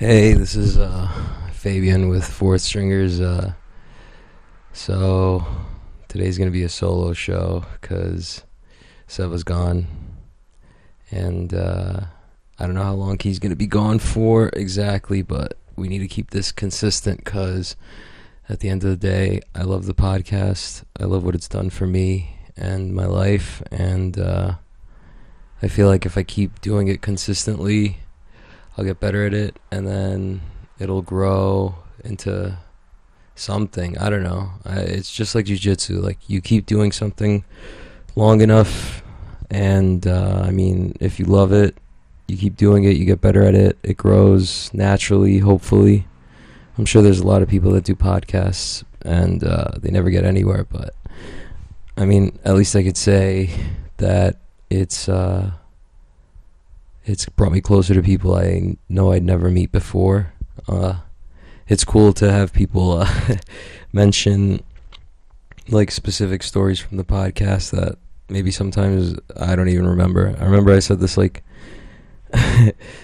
Hey, this is uh, Fabian with Fourth Stringers. Uh, so today's gonna be a solo show because Seba's gone, and uh, I don't know how long he's gonna be gone for exactly, but we need to keep this consistent because at the end of the day, I love the podcast. I love what it's done for me and my life, and uh, I feel like if I keep doing it consistently, I'll get better at it, and then it'll grow into something. I don't know. I, it's just like jujitsu. Like you keep doing something long enough, and uh, I mean, if you love it, you keep doing it. You get better at it. It grows naturally. Hopefully, I'm sure there's a lot of people that do podcasts and uh, they never get anywhere. But I mean, at least I could say that it's. Uh, it's brought me closer to people I know I'd never meet before. Uh, it's cool to have people uh, mention like specific stories from the podcast that maybe sometimes I don't even remember. I remember I said this like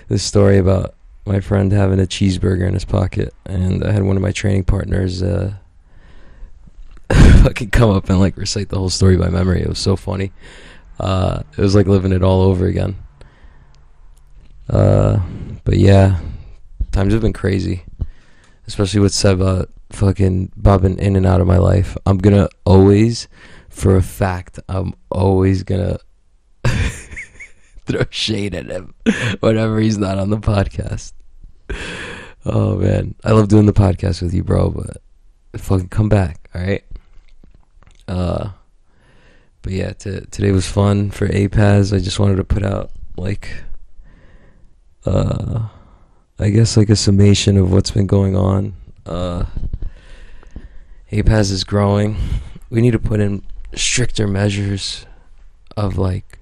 this story about my friend having a cheeseburger in his pocket, and I had one of my training partners uh, fucking come up and like recite the whole story by memory. It was so funny. Uh, it was like living it all over again. Uh, but yeah, times have been crazy, especially with Seba fucking bobbing in and out of my life. I'm gonna always, for a fact, I'm always gonna throw shade at him whenever he's not on the podcast. Oh man, I love doing the podcast with you, bro. But fucking come back, all right? Uh, but yeah, t- today was fun for APAS. I just wanted to put out like uh, I guess like a summation of what's been going on. Uh, APAS is growing. We need to put in stricter measures of like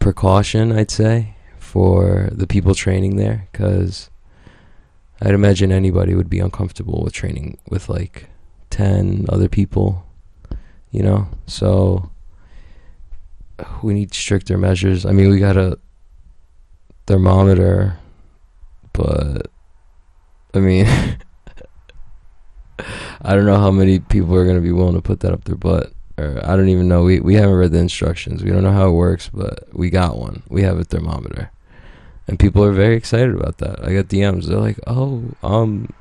precaution, I'd say, for the people training there, because I'd imagine anybody would be uncomfortable with training with like 10 other people, you know? So we need stricter measures. I mean, we gotta thermometer, but I mean, I don't know how many people are gonna be willing to put that up their butt. Or I don't even know. We we haven't read the instructions. We don't know how it works, but we got one. We have a thermometer, and people are very excited about that. I got DMs. They're like, "Oh, um."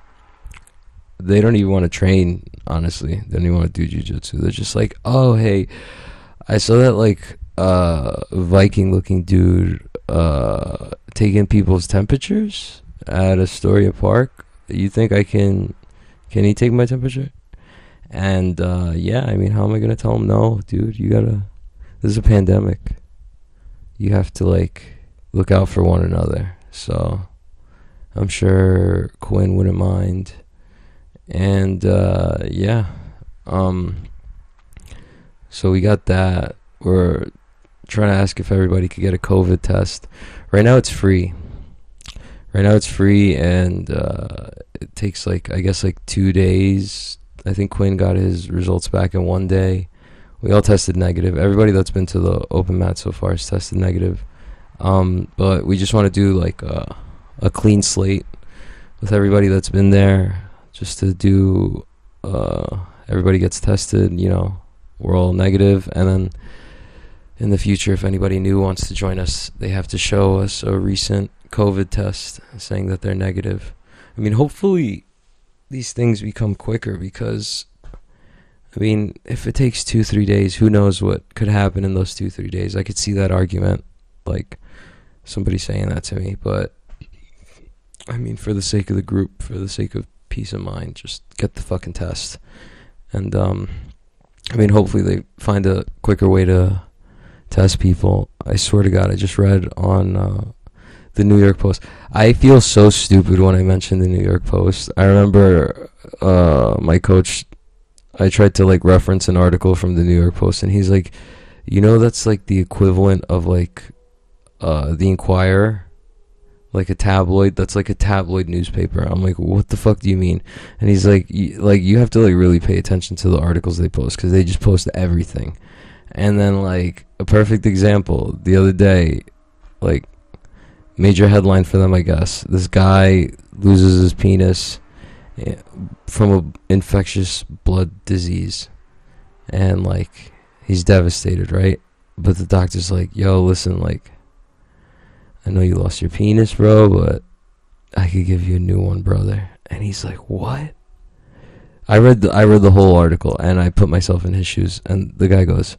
They don't even want to train. Honestly, they don't even want to do jujitsu. They're just like, "Oh, hey, I saw that like uh Viking looking dude uh, taking people's temperatures at Astoria Park. You think I can? Can he take my temperature? And uh, yeah, I mean, how am I gonna tell him no, dude? You gotta. This is a pandemic. You have to like look out for one another. So I'm sure Quinn wouldn't mind. And uh, yeah, um, so we got that. We're trying to ask if everybody could get a COVID test. Right now, it's free. Right now, it's free, and uh, it takes like I guess like two days. I think Quinn got his results back in one day. We all tested negative. Everybody that's been to the open mat so far has tested negative. Um, but we just want to do like a, a clean slate with everybody that's been there, just to do. Uh, everybody gets tested. You know, we're all negative, and then in the future, if anybody new wants to join us, they have to show us a recent COVID test saying that they're negative. I mean, hopefully these things become quicker because, I mean, if it takes two, three days, who knows what could happen in those two, three days? I could see that argument, like somebody saying that to me, but I mean, for the sake of the group, for the sake of peace of mind, just get the fucking test. And, um, I mean, hopefully they find a quicker way to test people. I swear to God, I just read on uh, the New York Post. I feel so stupid when I mention the New York Post. I remember uh, my coach. I tried to like reference an article from the New York Post, and he's like, "You know, that's like the equivalent of like uh, the Inquirer." like a tabloid that's like a tabloid newspaper i'm like what the fuck do you mean and he's like like you have to like really pay attention to the articles they post because they just post everything and then like a perfect example the other day, like major headline for them, I guess. This guy loses his penis eh, from a infectious blood disease, and like he's devastated, right? But the doctor's like, "Yo, listen, like, I know you lost your penis, bro, but I could give you a new one, brother." And he's like, "What?" I read the I read the whole article and I put myself in his shoes. And the guy goes,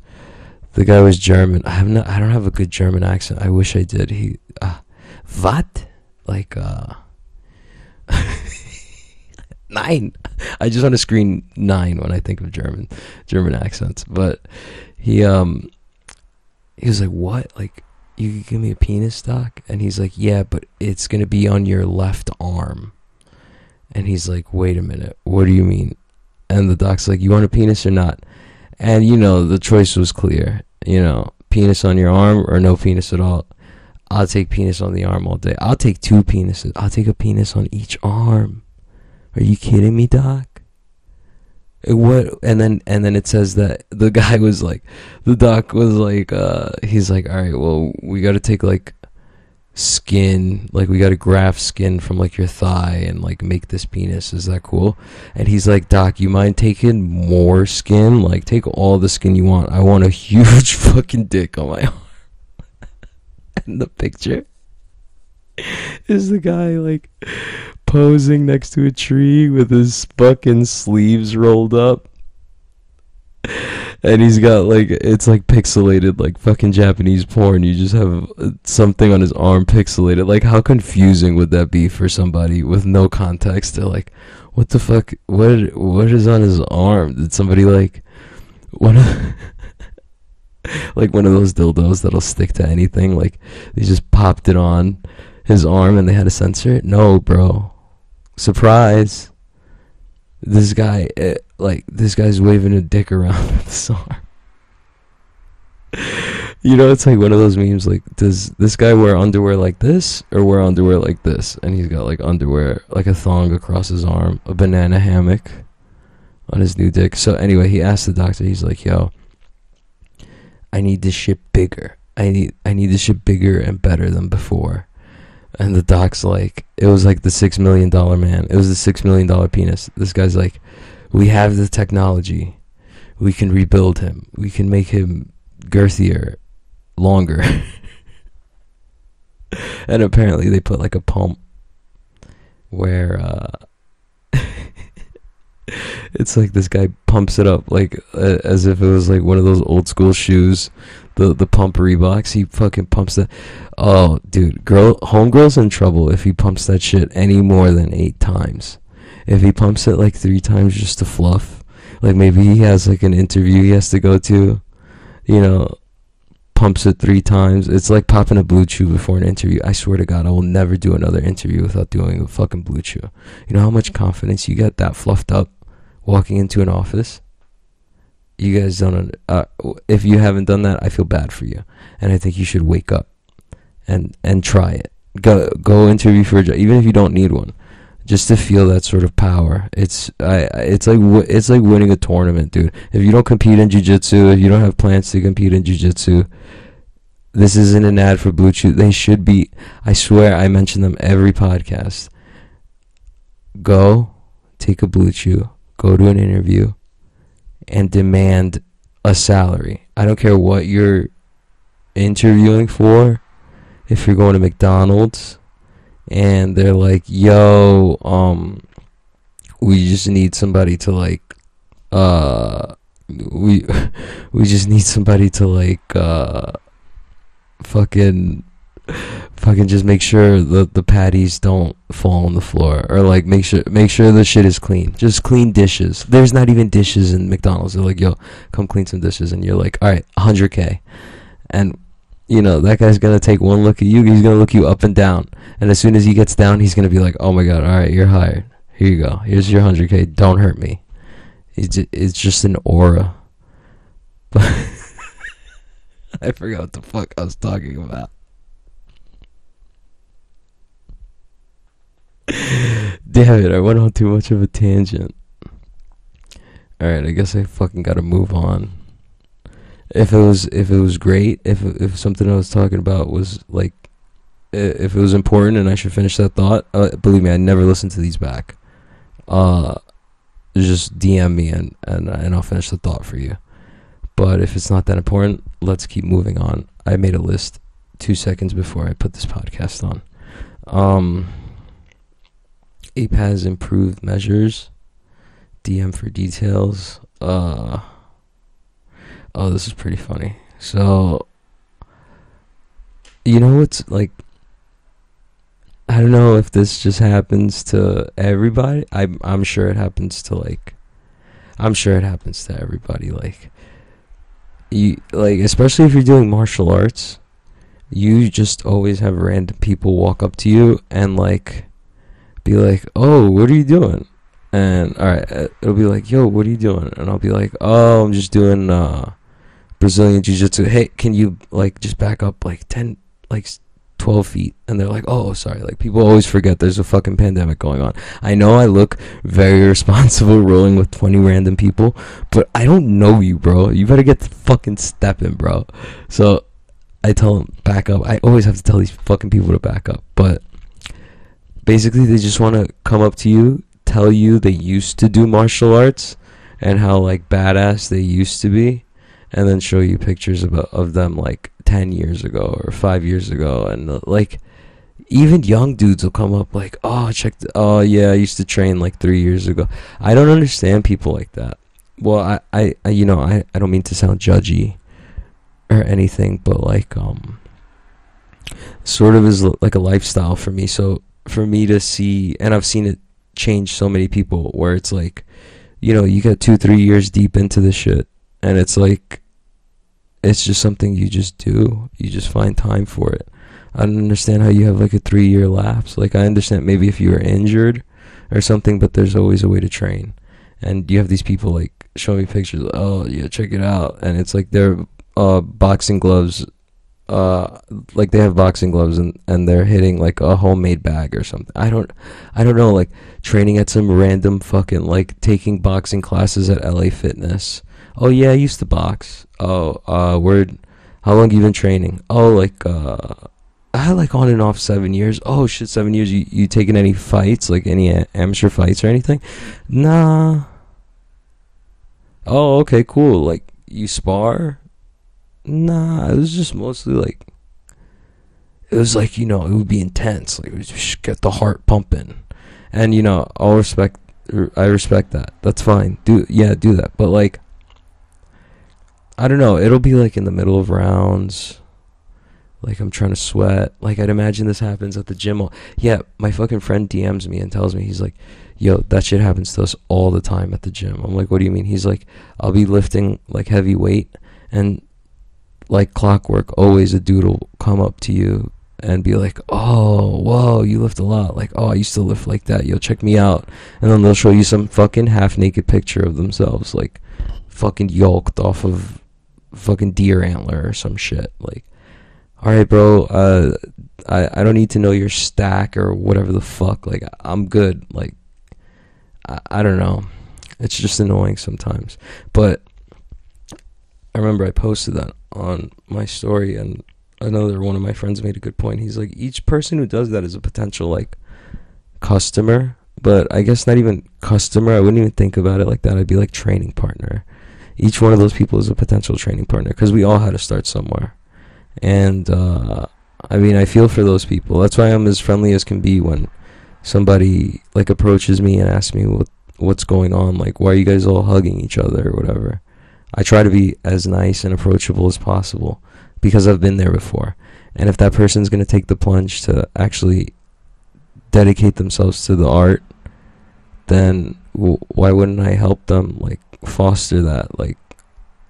the guy was German. I have not. I don't have a good German accent. I wish I did. He, uh, what? Like, uh, nein. I just want to screen nein when I think of German, German accents. But he, um, he was like, what? Like, you could give me a penis, doc? And he's like, yeah, but it's gonna be on your left arm. And he's like, wait a minute. What do you mean? and the doc's like, "You want a penis or not?" And you know, the choice was clear. You know, penis on your arm or no penis at all. I'll take penis on the arm all day. I'll take two penises. I'll take a penis on each arm. Are you kidding me, doc? What? And then and then it says that the guy was like, the doc was like, uh, he's like, all right, well, we got to take like skin like we got to graft skin from like your thigh and like make this penis. Is that cool? And he's like doc you mind taking more skin? Like take all the skin you want. I want a huge fucking dick on my arm. And the picture is the guy like posing next to a tree with his fucking sleeves rolled up and he's got like it's like pixelated like fucking Japanese porn. You just have uh, something on his arm pixelated. Like how confusing would that be for somebody with no context? They're like, what the fuck? What what is on his arm? Did somebody like one of like one of those dildos that'll stick to anything? Like they just popped it on his arm and they had to censor it? No, bro. Surprise this guy, uh, like, this guy's waving a dick around you know, it's like one of those memes. Like, does this guy wear underwear like this or wear underwear like this? And he's got like underwear, like a thong across his arm, a banana hammock on his new dick. So anyway, he asked the doctor. He's like, "Yo, I need this shit bigger. I need I need this shit bigger and better than before." And the doc's like, it was like the six million dollar man. It was the six million dollar penis. This guy's like, we have the technology. We can rebuild him. We can make him girthier, longer. and apparently they put like a pump where uh, it's like this guy pumps it up like uh, as if it was like one of those old school shoes the the pump Reeboks. He fucking pumps that. Oh, dude, girl, homegirl's in trouble if he pumps that shit any more than eight times. If he pumps it like three times just to fluff, like maybe he has like an interview he has to go to, you know, pumps it three times. It's like popping a BlueChew before an interview. I swear to God, I will never do another interview without doing a fucking BlueChew. You know how much confidence you get that fluffed up walking into an office? you guys don't uh, if you haven't done that i feel bad for you. And i think you should wake up and and try it. Go go interview for a job even if you don't need one just to feel that sort of power. It's I, it's like it's like winning a tournament dude. If you don't compete in jiu-jitsu if you don't have plans to compete in jiu-jitsu this isn't an ad for BlueChew. They should be i swear i mention them every podcast. Go take a BlueChew go to an interview and demand a salary. I don't care what you're interviewing for. If you're going to McDonald's and they're like, "Yo, um we just need somebody to like uh we we just need somebody to like uh fucking fucking just make sure the the patties don't fall on the floor or like make sure make sure the shit is clean. Just clean dishes. There's not even dishes in McDonald's. They're like, "Yo, come clean some dishes." And you're like, "All right, 100k." And you know, that guy's to take one look at you. He's to look you up and down. And as soon as he gets down, he's to be like, "Oh my god, all right, you're hired. Here you go. Here's your 100k. Don't hurt me." It's just, it's just an aura. I forgot what the fuck I was talking about. Damn it, I went on too much of a tangent. Alright, I guess I fucking gotta move on. If it was if it was great, if if something I was talking about was like if it was important and I should finish that thought, uh, believe me, I never listen to these back. Uh, just DM me and and and I'll finish the thought for you. But if it's not that important, let's keep moving on. I made a list two seconds before I put this podcast on. Um, APAS improved measures. DM for details. Uh, oh, this is pretty funny. So, you know what's like? I don't know if this just happens to everybody. I'm I'm sure it happens to like, I'm sure it happens to everybody. Like, you like especially if you're doing martial arts, you just always have random people walk up to you and like, be like, "Oh, what are you doing?" And all right, uh, it'll be like, "Yo, what are you doing?" And I'll be like, "Oh, I'm just doing uh, Brazilian jiu-jitsu. Hey, can you like just back up like ten, like 12 feet and they're like oh sorry like people always forget there's a fucking pandemic going on i know i look very responsible rolling with 20 random people but i don't know you bro you better get the fucking stepping bro so i tell them back up i always have to tell these fucking people to back up but basically they just want to come up to you tell you they used to do martial arts and how like badass they used to be and then show you pictures of, of them like 10 years ago or 5 years ago and uh, like even young dudes will come up like oh check the, oh yeah i used to train like 3 years ago. I don't understand people like that. Well i i, I you know I, I don't mean to sound judgy or anything but like um sort of is like a lifestyle for me. So for me to see and i've seen it change so many people where it's like you know you get two three years deep into the shit and it's like it's just something you just do. You just find time for it. I don't understand how you have like a three year lapse. Like I understand maybe if you were injured or something, but there's always a way to train. And you have these people like show me pictures. Oh yeah, check it out. And it's like they're uh, boxing gloves. Uh, like they have boxing gloves and, and they're hitting like a homemade bag or something. I don't, I don't know. Like training at some random fucking like taking boxing classes at LA Fitness Oh yeah, I used to box. Oh, uh, word. How long you been training? Oh, like uh, I had like on and off seven years. Oh shit, seven years. You you taking any fights? Like any amateur fights or anything? Nah. Oh, okay, cool. Like you spar? Nah, it was just mostly like. It was like you know it would be intense. Like it would just get the heart pumping, and you know I'll respect. Er, I respect that. That's fine. Do yeah, do that. But like I don't know. It'll be like in the middle of rounds. Like I'm trying to sweat. Like I'd imagine this happens at the gym. All, yeah, my fucking friend DMs me and tells me he's like, "Yo, that shit happens to us all the time at the gym." I'm like, "What do you mean?" He's like, "I'll be lifting like heavy weight and like clockwork, always a dude will come up to you and be like, "Oh, whoa, you lift a lot." Like, "Oh, I used to lift like that. Yo, check me out." And then they'll show you some fucking half naked picture of themselves, like fucking yoked off of fucking deer antler or some shit. Like, all right, bro. Uh, I I don't need to know your stack or whatever the fuck. Like, I'm good. Like, I I don't know. It's just annoying sometimes. But I remember I posted that on my story, and another one of my friends made a good point. He's like, each person who does that is a potential like customer, but I guess not even customer. I wouldn't even think about it like that. I'd be like training partner each one of those people is a potential training partner because we all had to start somewhere. And uh, I mean, I feel for those people. That's why I'm as friendly as can be when somebody like approaches me and asks me what what's going on. Like, why are you guys all hugging each other or whatever? I try to be as nice and approachable as possible because I've been there before. And if that person's going to take the plunge to actually dedicate themselves to the art, then w- why wouldn't I help them? Like, foster that. Like,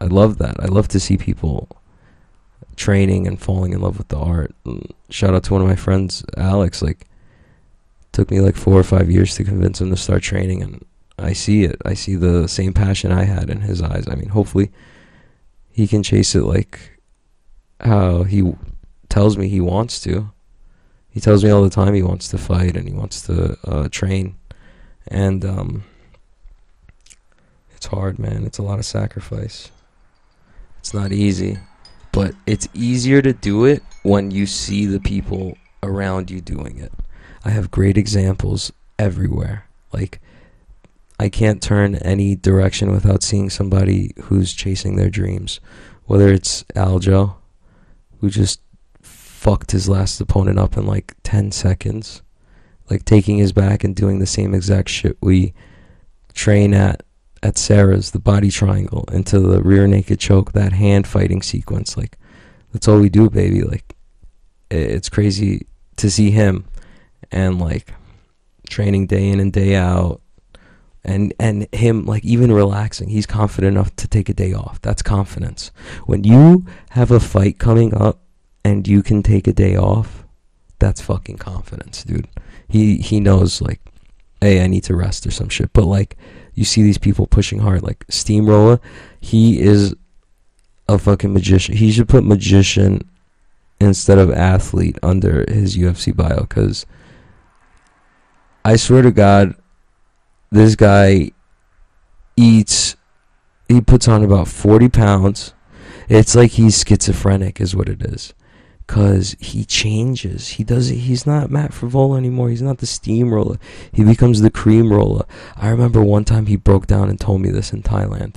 I love that. I love to see people training and falling in love with the art. And shout out to one of my friends, Alex. Like, took me like four or five years to convince him to start training, and I see it. I see the same passion I had in his eyes. I mean, hopefully, he can chase it like how he tells me he wants to. He tells me all the time he wants to fight and he wants to uh, train, and um, it's hard, man. It's a lot of sacrifice. It's not easy, but it's easier to do it when you see the people around you doing it. I have great examples everywhere. Like I can't turn any direction without seeing somebody who's chasing their dreams. Whether it's Aljo, who just fucked his last opponent up in like 10 seconds, like taking his back and doing the same exact shit we train at at Serra's, the body triangle, into the rear naked choke, that hand fighting sequence. Like, that's all we do, baby. Like, it's crazy to see him and like training day in and day out and and him like even relaxing. He's confident enough to take a day off. That's confidence. When you have a fight coming up and you can take a day off that's fucking confidence dude. He he knows like hey i need to rest or some shit. But like you see these people pushing hard like steamroller he is a fucking magician. He should put magician instead of athlete under his ufc bio because i swear to god this guy eats he puts on about 40 pounds. It's like he's schizophrenic is what it is. Because he changes. He does he's not matt Frevola anymore. He's not the steamroller he becomes the cream roller. I remember one time he broke down and told me this in thailand.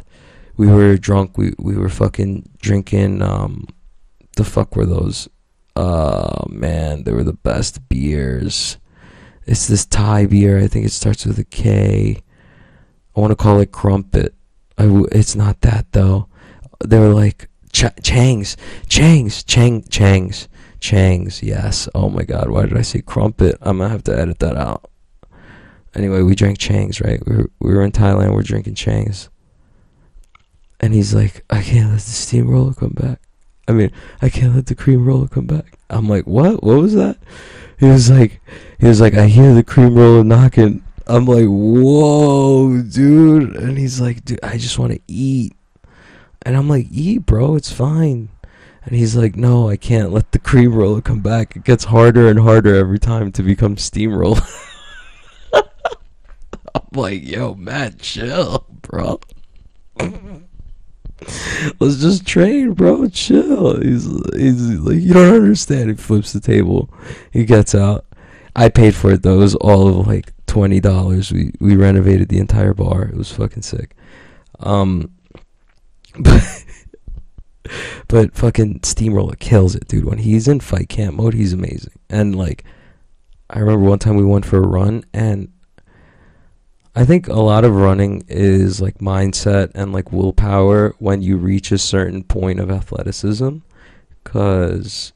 We were drunk. We, we were fucking drinking um the fuck were those? Oh man they were the best beers it's this Thai beer. I think it starts with a K. I want to call it Crumpet. I w- it's not that though. They were like Ch- Chang's, Chang's, Chang, Chang's, Chang's. Yes. Oh my God. Why did I say Crumpet? I'm gonna have to edit that out. Anyway, we drank Chang's. Right. We were, we were in Thailand. We're drinking Chang's. And he's like, I can't let the steamroller come back. I mean, I can't let the cream roller come back. I'm like, what? What was that? He was like, he was like, I hear the cream roller knocking. I'm like, whoa, dude. And he's like, dude, I just want to eat. And I'm like, eat, bro. It's fine. And he's like, no, I can't let the cream roller come back. It gets harder and harder every time to become steamroller. I'm like, yo, man, chill, bro. Let's just train, bro. Chill. He's he's like, you don't understand. He flips the table. He gets out. I paid for it though. It was all of like twenty dollars. We we renovated the entire bar. It was fucking sick. Um, but but fucking Steamroller kills it, dude. When he's in fight camp mode, he's amazing. And like, I remember one time we went for a run, and I think a lot of running is like mindset and like willpower when you reach a certain point of athleticism. Because,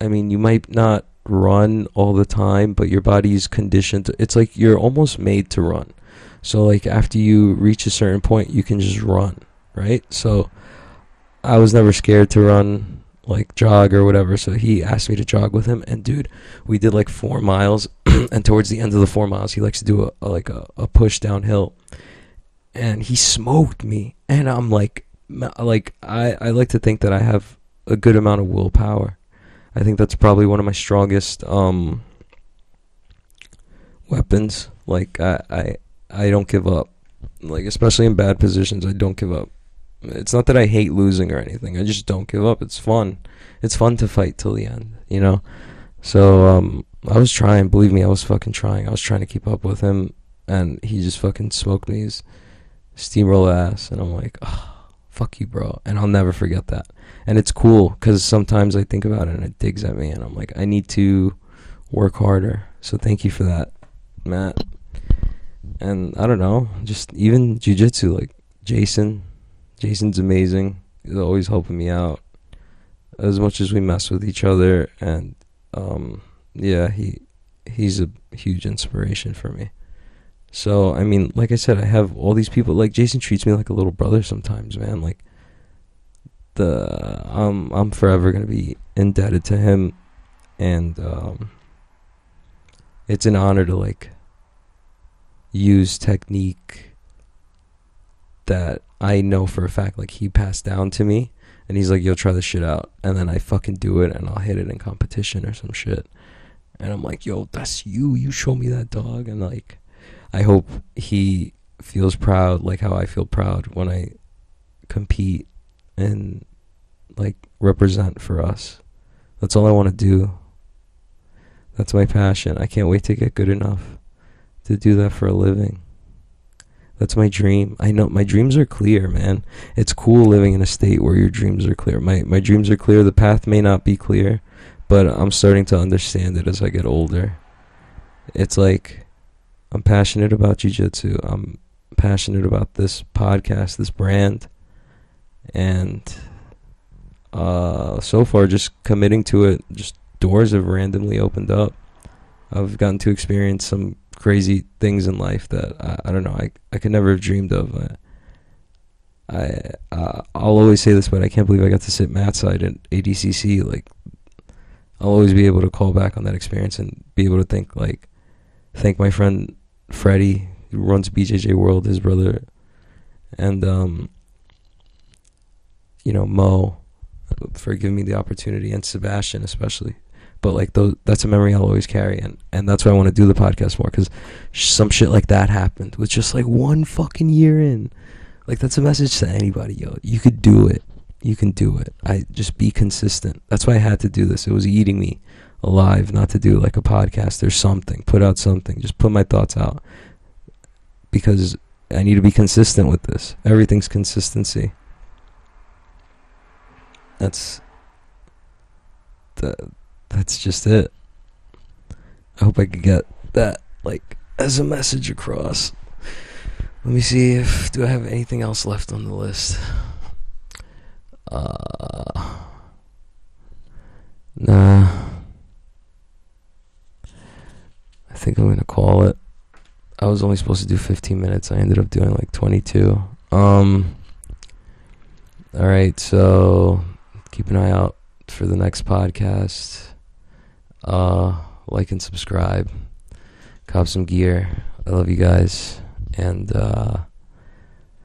I mean, you might not run all the time, but your body's conditioned. To, it's like you're almost made to run. So, like, after you reach a certain point, you can just run, right? So, I was never scared to run, like, jog or whatever. So, he asked me to jog with him. And, dude, we did like four miles. and towards the end of the four miles, he likes to do a, a like a, a push downhill. And he smoked me. And I'm like, like, I, I like to think that I have a good amount of willpower. I think that's probably one of my strongest um, weapons. Like I, I I don't give up. Like especially in bad positions, I don't give up. It's not that I hate losing or anything. I just don't give up. It's fun. It's fun to fight till the end, you know. So um, I was trying. Believe me, I was fucking trying. I was trying to keep up with him, and he just fucking smoked me his steamroll ass, and I'm like, oh, fuck you, bro. And I'll never forget that. And it's cool because sometimes I think about it and it digs at me, and I'm like, I need to work harder. So thank you for that, Matt. And I don't know, just even jujitsu, like Jason. Jason's amazing. He's always helping me out as much as we mess with each other and um yeah, he he's a huge inspiration for me. So, I mean, like I said, I have all these people like Jason treats me like a little brother sometimes, man. Like the um I'm forever to be indebted to him and um it's an honor to like use technique that I know for a fact like he passed down to me and he's like, "Yo, try this shit out," and then I fucking do it and I'll hit it in competition or some shit, and I'm like, "Yo, that's you. You show me that dog," and like, I hope he feels proud like how I feel proud when I compete and like represent for us. That's all I want to do. That's my passion. I can't wait to get good enough to do that for a living. That's my dream. I know my dreams are clear, man. It's cool living in a state where your dreams are clear. My my dreams are clear. The path may not be clear, but I'm starting to understand it as I get older. It's like I'm passionate about jiu-jitsu. I'm passionate about this podcast, this brand. And uh so far just committing to it, just doors have randomly opened up. I've gotten to experience some crazy things in life that I, I don't know I I could never have dreamed of. I, I uh, I'll always say this, but I can't believe I got to sit mat side at ADCC. Like I'll always be able to call back on that experience and be able to think like thank my friend Freddie who runs BJJ World, his brother, and um, you know Mo for giving me the opportunity, and Sebastian especially. But like those that's a memory I'll always carry and and that's why I want to do the podcast more cuz some shit like that happened with just like one fucking year in. Like that's a message to anybody yo. You could do it you can do it. I just be consistent. That's why I had to do this. It was eating me alive not to do like a podcast or something. Put out something. Just put my thoughts out. Because I need to be consistent with this. Everything's consistency. That's the that's just it. I hope I could get that like as a message across. Let me see if do I have anything else left on the list. Uh Nah. I think I'm gonna call it. I was only supposed to do 15 minutes. I ended up doing like 22. Um. All right, so keep an eye out for the next podcast. Uh, like and subscribe. Cop some gear. I love you guys. And uh,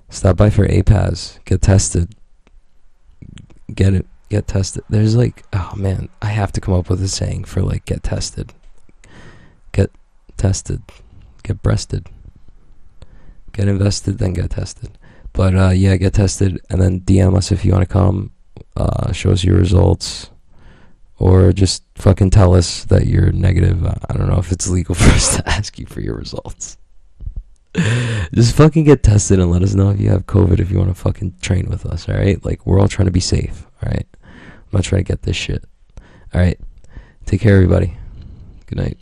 stop by for APAS. Get tested. Get it. Get tested. There's like, oh man, I have to come up with a saying for like get tested. Get tested. Get breasted. Get invested, then get tested. But uh, yeah, get tested and then DM us if you want to come. Uh, show us your results or just fucking tell us that you're negative. I don't know if it's legal for us to ask you for your results. just fucking get tested and let us know if you have COVID if you want to fucking train with us, alright? Like, we're all trying to be safe, alright? I'm not trying to get this shit. Alright. Take care, everybody. Good night.